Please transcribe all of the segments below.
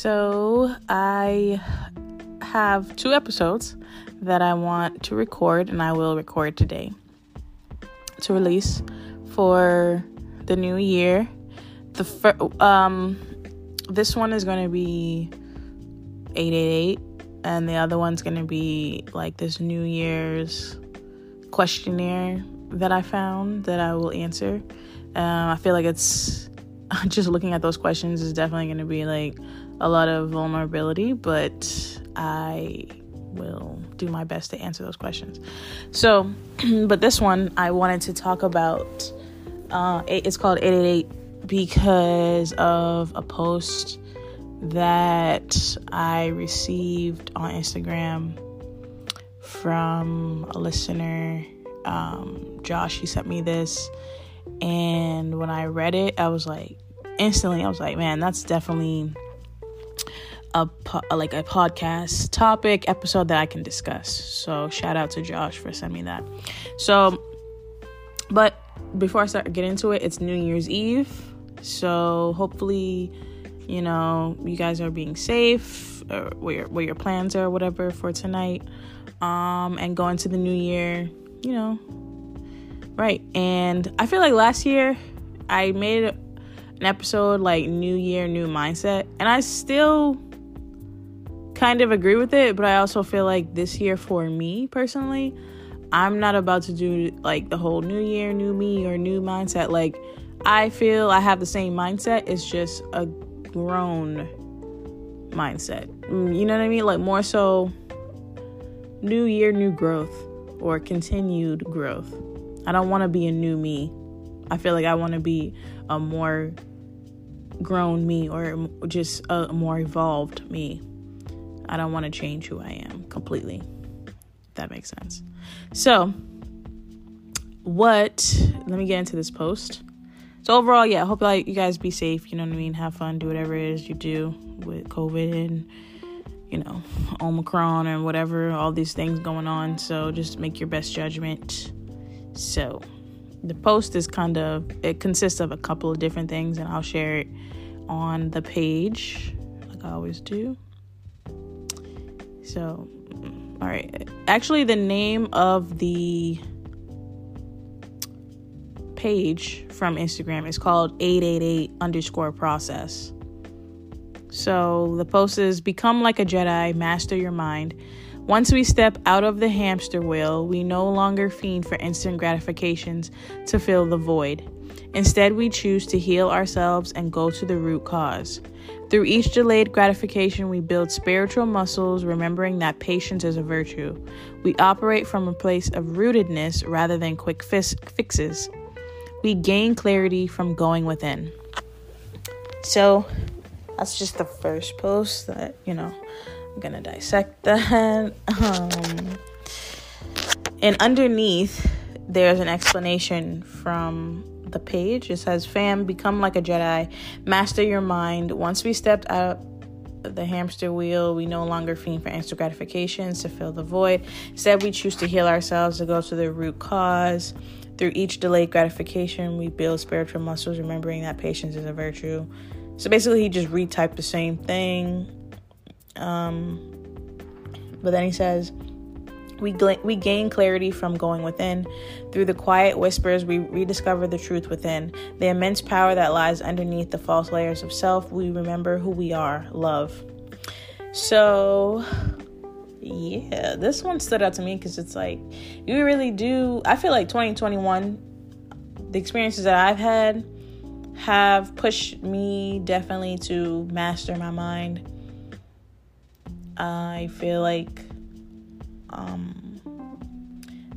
So, I have two episodes that I want to record, and I will record today to release for the new year. The fir- um, this one is going to be 888, and the other one's going to be like this New Year's questionnaire that I found that I will answer. Um, I feel like it's just looking at those questions is definitely going to be like a lot of vulnerability, but I will do my best to answer those questions. So, but this one I wanted to talk about. Uh, it's called 888 because of a post that I received on Instagram from a listener. Um, Josh, he sent me this, and when I read it, I was like, instantly, I was like, man, that's definitely a like a podcast topic episode that I can discuss. So shout out to Josh for sending that. So, but before I start get into it, it's New Year's Eve. So hopefully, you know, you guys are being safe or what your what your plans are, whatever for tonight. Um, and going to the new year, you know, right. And I feel like last year I made an episode like New Year, New Mindset, and I still kind of agree with it, but I also feel like this year for me personally, I'm not about to do like the whole new year, new me, or new mindset. Like, I feel I have the same mindset, it's just a grown mindset. Mm, you know what I mean? Like, more so new year, new growth, or continued growth. I don't want to be a new me. I feel like I want to be a more grown me or just a more evolved me. I don't want to change who I am completely. If that makes sense. So, what, let me get into this post. So, overall, yeah, I hope like you guys be safe. You know what I mean? Have fun, do whatever it is you do with COVID and, you know, Omicron and whatever, all these things going on. So, just make your best judgment. So, the post is kind of, it consists of a couple of different things, and I'll share it on the page like I always do. So, all right. Actually, the name of the page from Instagram is called 888 underscore process. So the post is Become like a Jedi, master your mind. Once we step out of the hamster wheel, we no longer fiend for instant gratifications to fill the void. Instead, we choose to heal ourselves and go to the root cause. Through each delayed gratification, we build spiritual muscles, remembering that patience is a virtue. We operate from a place of rootedness rather than quick fixes. We gain clarity from going within. So, that's just the first post that, you know, I'm gonna dissect that. Um, and underneath, there's an explanation from the page. It says, Fam, become like a Jedi, master your mind. Once we stepped out the hamster wheel, we no longer fiend for instant gratifications to fill the void. Instead, we choose to heal ourselves to go to the root cause. Through each delayed gratification, we build spiritual muscles, remembering that patience is a virtue. So basically, he just retyped the same thing. Um, but then he says, we, gl- we gain clarity from going within. Through the quiet whispers, we rediscover the truth within. The immense power that lies underneath the false layers of self, we remember who we are love. So, yeah, this one stood out to me because it's like, you really do. I feel like 2021, the experiences that I've had have pushed me definitely to master my mind. I feel like um,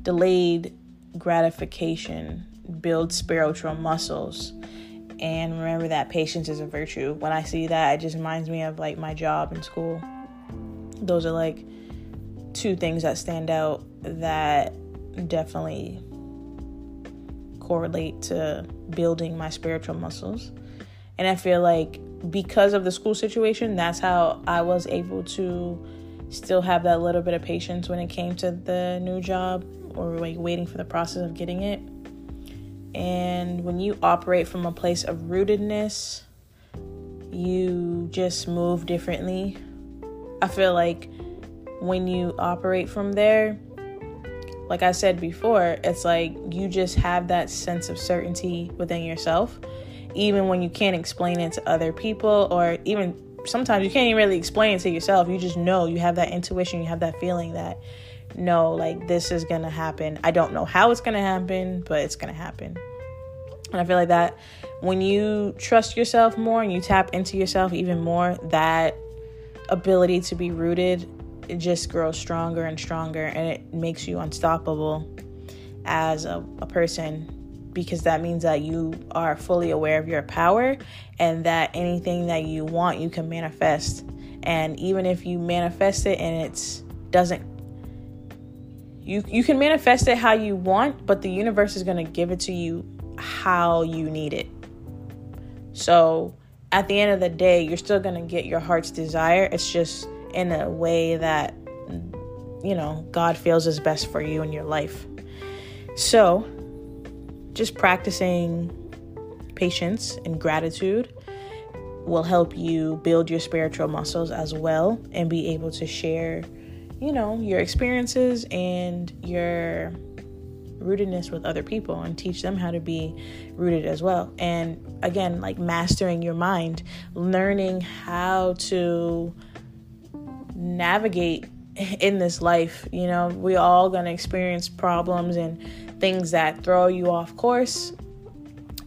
delayed gratification builds spiritual muscles. And remember that patience is a virtue. When i see that it just reminds me of like my job in school. Those are like two things that stand out that definitely correlate to building my spiritual muscles. And i feel like because of the school situation that's how i was able to still have that little bit of patience when it came to the new job or like waiting for the process of getting it. And when you operate from a place of rootedness, you just move differently. I feel like when you operate from there, like I said before, it's like you just have that sense of certainty within yourself, even when you can't explain it to other people, or even sometimes you can't even really explain to yourself. You just know, you have that intuition, you have that feeling that no, like this is gonna happen. I don't know how it's gonna happen, but it's gonna happen. And I feel like that when you trust yourself more and you tap into yourself even more, that ability to be rooted it just grows stronger and stronger and it makes you unstoppable as a, a person because that means that you are fully aware of your power and that anything that you want you can manifest. And even if you manifest it and it doesn't you you can manifest it how you want but the universe is going to give it to you how you need it. So at the end of the day you're still going to get your heart's desire. It's just in a way that you know god feels is best for you in your life. So just practicing patience and gratitude will help you build your spiritual muscles as well and be able to share you know, your experiences and your rootedness with other people and teach them how to be rooted as well. And again, like mastering your mind, learning how to navigate in this life. You know, we all going to experience problems and things that throw you off course,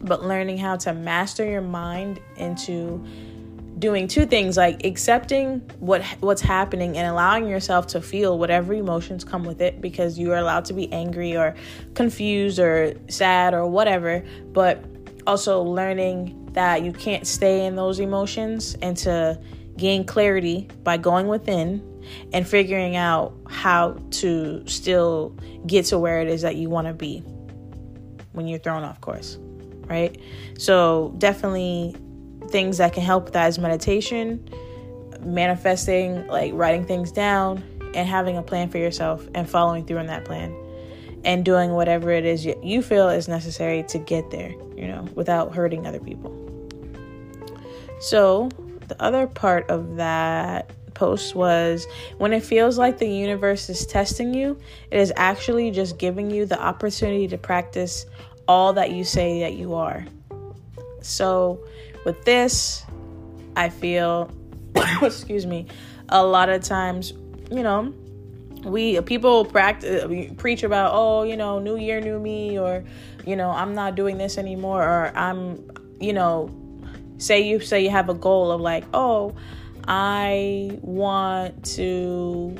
but learning how to master your mind into doing two things like accepting what what's happening and allowing yourself to feel whatever emotions come with it because you are allowed to be angry or confused or sad or whatever but also learning that you can't stay in those emotions and to gain clarity by going within and figuring out how to still get to where it is that you want to be when you're thrown off course right so definitely things that can help with that is meditation, manifesting, like writing things down, and having a plan for yourself and following through on that plan and doing whatever it is you feel is necessary to get there, you know, without hurting other people. So, the other part of that post was when it feels like the universe is testing you, it is actually just giving you the opportunity to practice all that you say that you are. So, with this, I feel, excuse me, a lot of times, you know, we people practice we preach about oh you know new year new me or you know i'm not doing this anymore or i'm you know say you say you have a goal of like oh i want to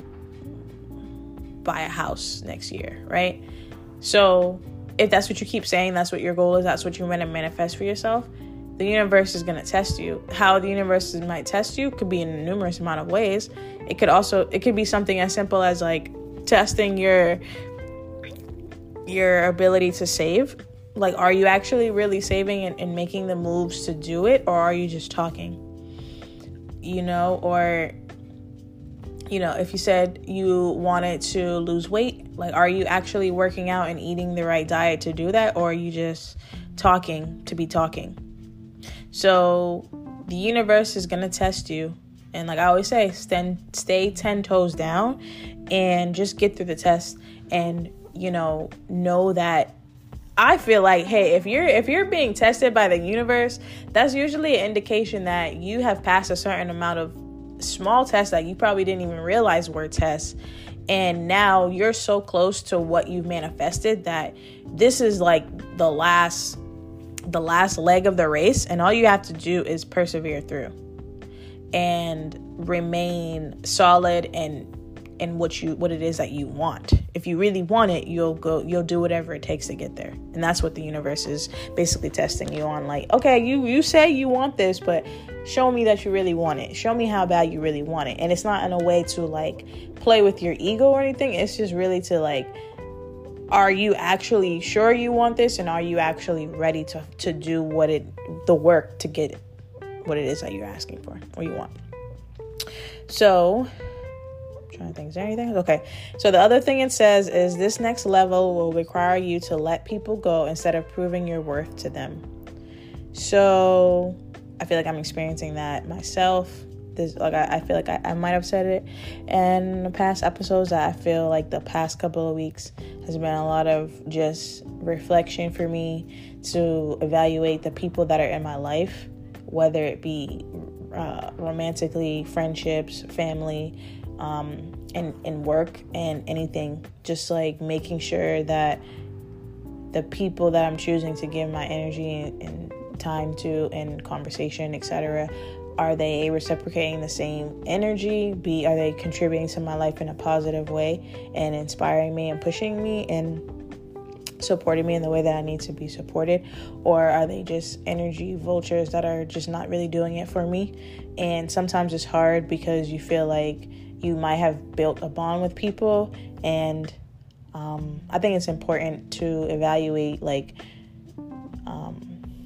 buy a house next year right so if that's what you keep saying that's what your goal is that's what you're going to manifest for yourself the universe is going to test you. How the universe might test you could be in a numerous amount of ways. It could also it could be something as simple as like testing your your ability to save. Like are you actually really saving and, and making the moves to do it or are you just talking? You know, or you know, if you said you wanted to lose weight, like are you actually working out and eating the right diet to do that or are you just talking to be talking? So the universe is going to test you. And like I always say, stand, stay 10 toes down and just get through the test and, you know, know that I feel like, hey, if you're if you're being tested by the universe, that's usually an indication that you have passed a certain amount of small tests that you probably didn't even realize were tests. And now you're so close to what you've manifested that this is like the last the last leg of the race, and all you have to do is persevere through and remain solid and in what you what it is that you want. If you really want it, you'll go you'll do whatever it takes to get there. And that's what the universe is basically testing you on like, okay, you you say you want this, but show me that you really want it. Show me how bad you really want it. And it's not in a way to like play with your ego or anything. It's just really to like are you actually sure you want this and are you actually ready to, to do what it the work to get what it is that you're asking for or you want so trying to think is there anything okay. So the other thing it says is this next level will require you to let people go instead of proving your worth to them. So I feel like I'm experiencing that myself. This like I, I feel like I, I might have said it in the past episodes that I feel like the past couple of weeks has been a lot of just reflection for me to evaluate the people that are in my life, whether it be uh, romantically, friendships, family, um, and, and work and anything. Just like making sure that the people that I'm choosing to give my energy and, and time to and conversation, etc., are they reciprocating the same energy? b are they contributing to my life in a positive way and inspiring me and pushing me and supporting me in the way that I need to be supported? Or are they just energy vultures that are just not really doing it for me? And sometimes it's hard because you feel like you might have built a bond with people. And um, I think it's important to evaluate like um,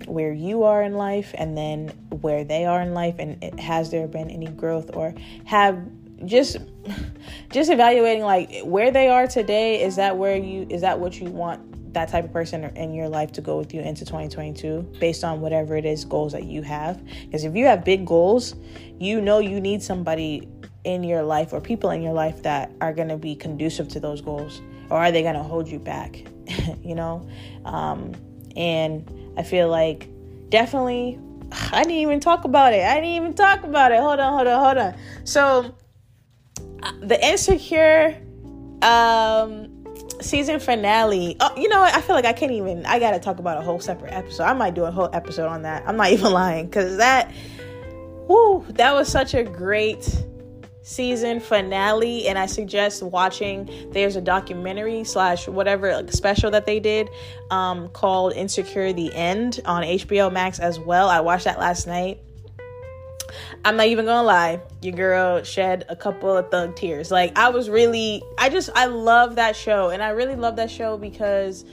where you are in life and then where they are in life. And it, has there been any growth or have just just evaluating like where they are today is that where you is that what you want that type of person in your life to go with you into 2022 based on whatever it is goals that you have? Because if you have big goals you know you need somebody in your life or people in your life that are going to be conducive to those goals? Or are they going to hold you back? You know? Um, and i feel like definitely i didn't even talk about it. I didn't even talk about it. Hold on hold on hold on. So uh, the insecure um season finale. Oh you know what? I feel like i can't even i gotta talk about a whole separate episode. I might do a whole episode on that. I'm not even lying because that whoo that was such a great season finale and i suggest watching. There's a documentary slash whatever like, special that they did um, called insecure the end on hbo max as well. I watched that last night. I'm not even gonna lie your girl shed a couple of thug tears. Like i was really i just i love that show and i really love that show because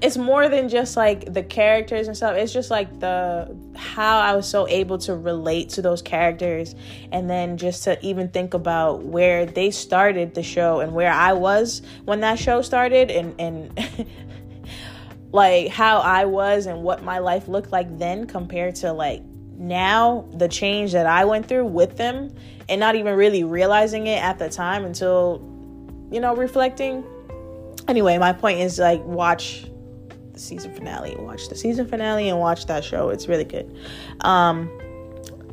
it's more than just like the characters and stuff. It's just like the how i was so able to relate to those characters and then just to even think about where they started the show and where i was when that show started and and like how i was and what my life looked like then compared to like now the change that i went through with them and not even really realizing it at the time until you know reflecting. Anyway, my point is like watch season finale. Watch the season finale and watch that show. It's really good. Um,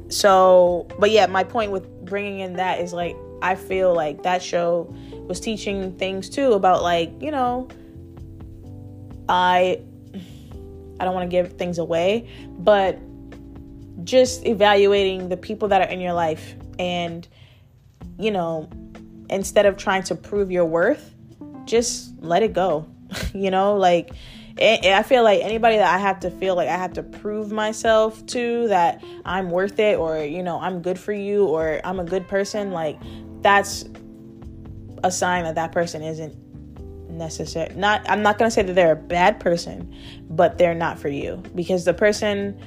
so, but yeah, my point with bringing in that is like I feel like that show was teaching things too about like you know I I don't want to give things away, but just evaluating the people that are in your life and you know instead of trying to prove your worth just let it go. you know, like it, I feel like anybody that I have to feel like I have to prove myself to that I'm worth it or you know, I'm good for you or I'm a good person, like that's a sign that that person isn't necessary. Not I'm not going to say that they're a bad person, but they're not for you because the person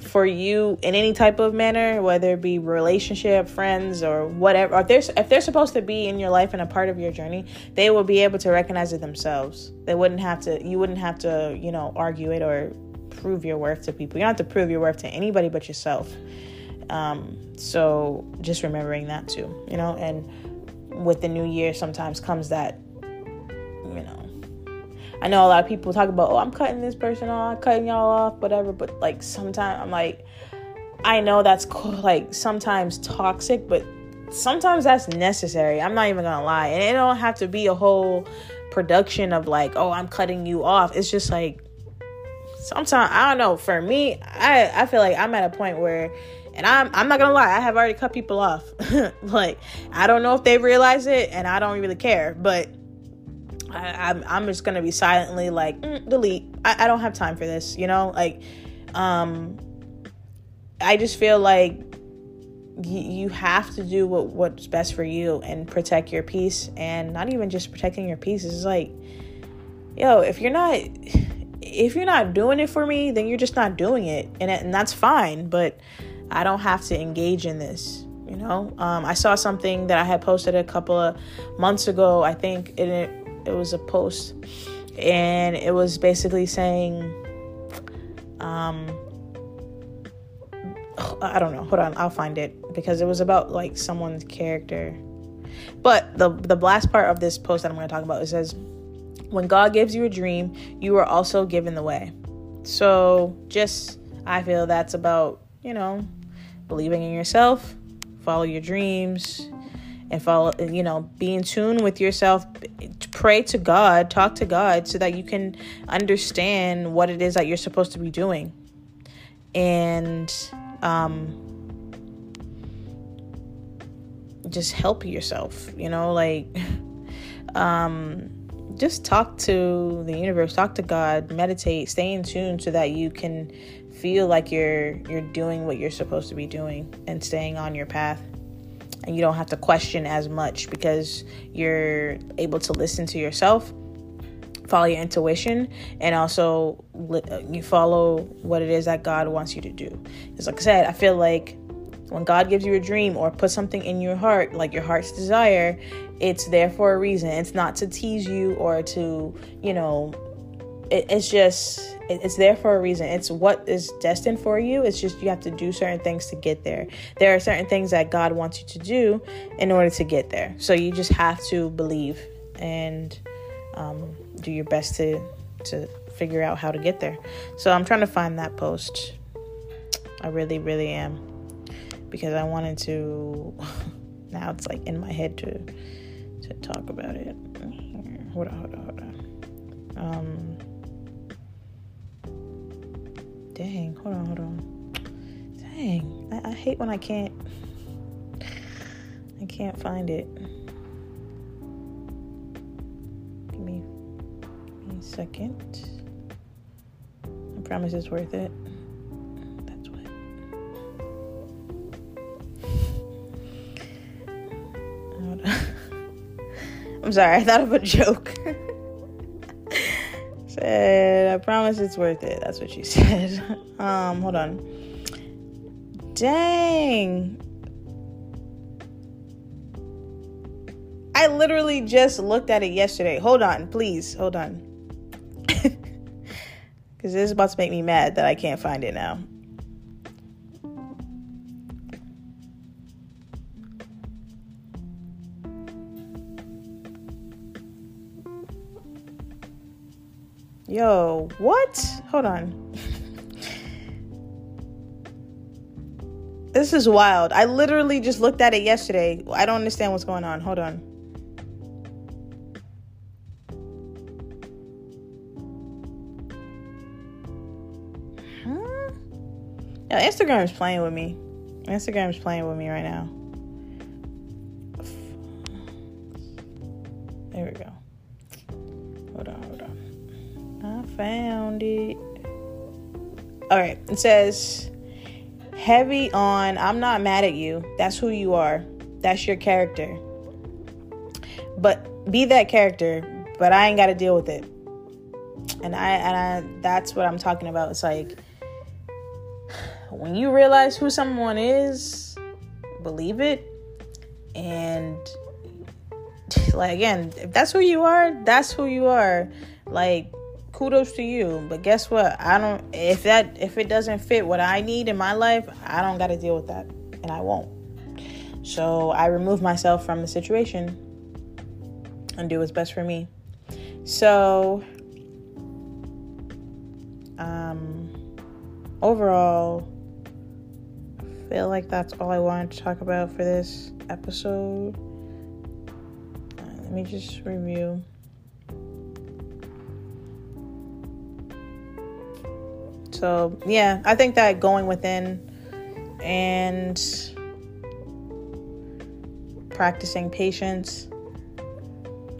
for you in any type of manner, whether it be relationship, friends, or whatever. If they're, if they're supposed to be in your life and a part of your journey, they will be able to recognize it themselves. They wouldn't have to. You wouldn't have to, you know, argue it or prove your worth to people. You don't have to prove your worth to anybody but yourself. Um, so just remembering that too, you know, and with the new year sometimes comes that I know a lot of people talk about, oh, I'm cutting this person off, cutting y'all off, whatever. But like sometimes I'm like, I know that's cool, like sometimes toxic, but sometimes that's necessary. I'm not even gonna lie, and it don't have to be a whole production of like, oh, I'm cutting you off. It's just like sometimes I don't know. For me, I I feel like I'm at a point where. And I'm I'm not gonna lie, I have already cut people off. like I don't know if they realize it, and I don't really care. But I, am I'm, I'm just gonna be silently like mm, delete. I, I don't have time for this. You know, like, um, I just feel like you have to do what what's best for you and protect your peace, and not even just protecting your peace. It's like, yo, if you're not if you're not doing it for me, then you're just not doing it, and and that's fine. But I don't have to engage in this you know um, i saw something that i had posted a couple of months ago i think it, it was a post and it was basically saying um I don't know. Hold on, I'll find it because it was about like someone's character. But the the last part of this post that I'm going to talk about it says, "When God gives you a dream, you are also given the way." So just I feel that's about you know believing in yourself, follow your dreams, and follow you know be in tune with yourself pray to god talk to god so that you can understand what it is that you're supposed to be doing. And um just help yourself you know like um just talk to the universe talk to god meditate stay in tune so that you can feel like you're you're doing what you're supposed to be doing and staying on your path and you don't have to question as much because you're able to listen to yourself follow your intuition and also you follow what it is that God wants you to do. Because, like I said, I feel like when God gives you a dream or put something in your heart, like your heart's desire, it's there for a reason. It's not to tease you or to, you know, it, it's just it's there for a reason. It's what is destined for you. It's just you have to do certain things to get there. There are certain things that God wants you to do in order to get there. So you just have to believe and um, do your best to to figure out how to get there. So I'm trying to find that post. I really, really am because I wanted to. now it's like in my head to to talk about it. Hold on, hold on, hold on. Um, Dang, hold on, hold on. Dang, I, I hate when I can't. I can't find it. Give me, give me a second. I promise it's worth it. That's what. I'm sorry, I thought of a joke. Promise it's worth it. That's what she said. Um, hold on. Dang. I literally just looked at it yesterday. Hold on, please. Hold on. Because this is about to make me mad that I can't find it now. Yo, what? Hold on. this is wild. I literally just looked at it yesterday. I don't understand what's going on. Hold on. Huh? Yeah, Instagram is playing with me. Instagram's playing with me right now. Found it. All right, it says heavy on I'm not mad at you. That's who you are. That's your character. But be that character, but I ain't got to deal with it. And I and I that's what I'm talking about. It's like when you realize who someone is, believe it and like again, if that's who you are, that's who you are. Like kudos to you. But guess what? I don't if that if it doesn't fit what I need in my life, I don't got to deal with that and I won't. So I remove myself from the situation and do what's best for me. So um overall I feel like that's all I wanted to talk about for this episode. Let me just review. So, yeah, I think that going within and practicing patience,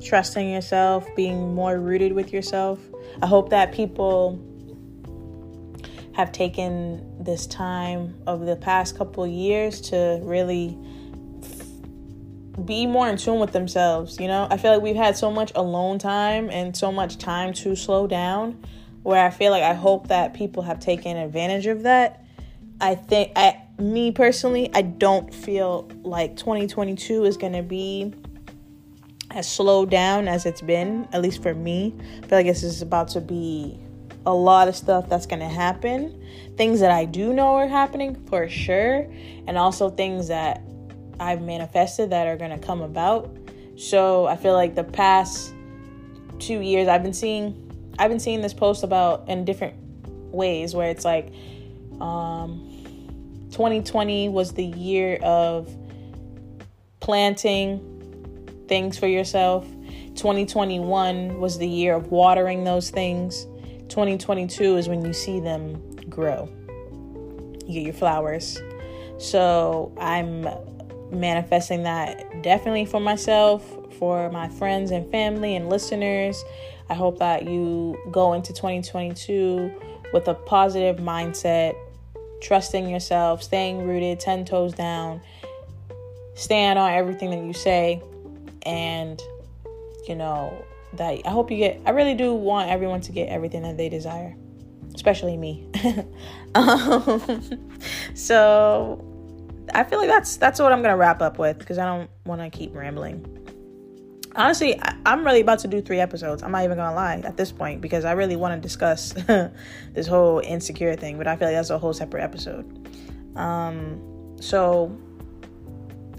trusting yourself, being more rooted with yourself. I hope that people have taken this time of the past couple years to really be more in tune with themselves. You know, I feel like we've had so much alone time and so much time to slow down where I feel like I hope that people have taken advantage of that. I think I me personally, I don't feel like 2022 is going to be as slowed down as it's been, at least for me. I feel like this is about to be a lot of stuff that's going to happen, things that I do know are happening for sure, and also things that I've manifested that are going to come about. So I feel like the past two years I've been seeing I've been seeing this post about in different ways where it's like um 2020 was the year of planting things for yourself. 2021 was the year of watering those things. 2022 is when you see them grow. You get your flowers. So I'm manifesting that definitely for myself, for my friends and family and listeners. I hope that you go into 2022 with a positive mindset, trusting yourself, staying rooted, 10 toes down, stand on everything that you say, and you know, that I hope you get, I really do want everyone to get everything that they desire, especially me. um, so I feel like that's that's what I'm gonna wrap up with because I don't want to keep rambling. Honestly, I, am really about to do three episodes. I'm not even gonna lie at this point because I really want to discuss this whole insecure thing, but I feel like that's a whole separate episode. Um, so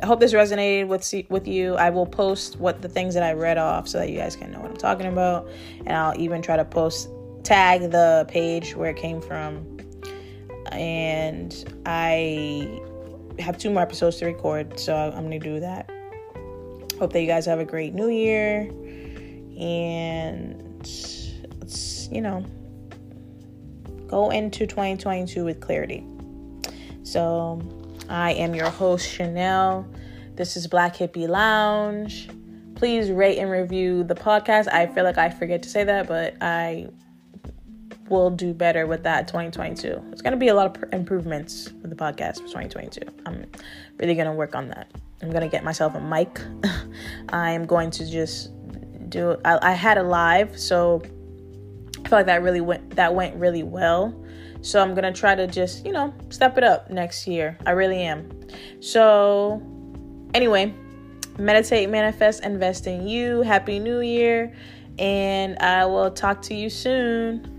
I hope this resonated with with you. I will post what the things that I read off so that you guys can know what I'm talking about, and I'll even try to post tag the page where it came from. And I have two more episodes to record, so I'm gonna do that. Hope that you guys have a great New Year, and let's you know go into 2022 with clarity. So I am your host, Chanel. This is Black Hippie Lounge. Please rate and review the podcast. I feel like I forget to say that, but I will do better with that 2022. It's going to be a lot of improvements with the podcast for 2022. I'm really going to work on that. I'm to get myself a mic. I am going to just do I, I had a live, so I feel like that really went that went really well. So I'm gonna try to just, you know, step it up next year. I really am. So, anyway, meditate, manifest, invest in you. Happy New Year. And I will talk to you soon.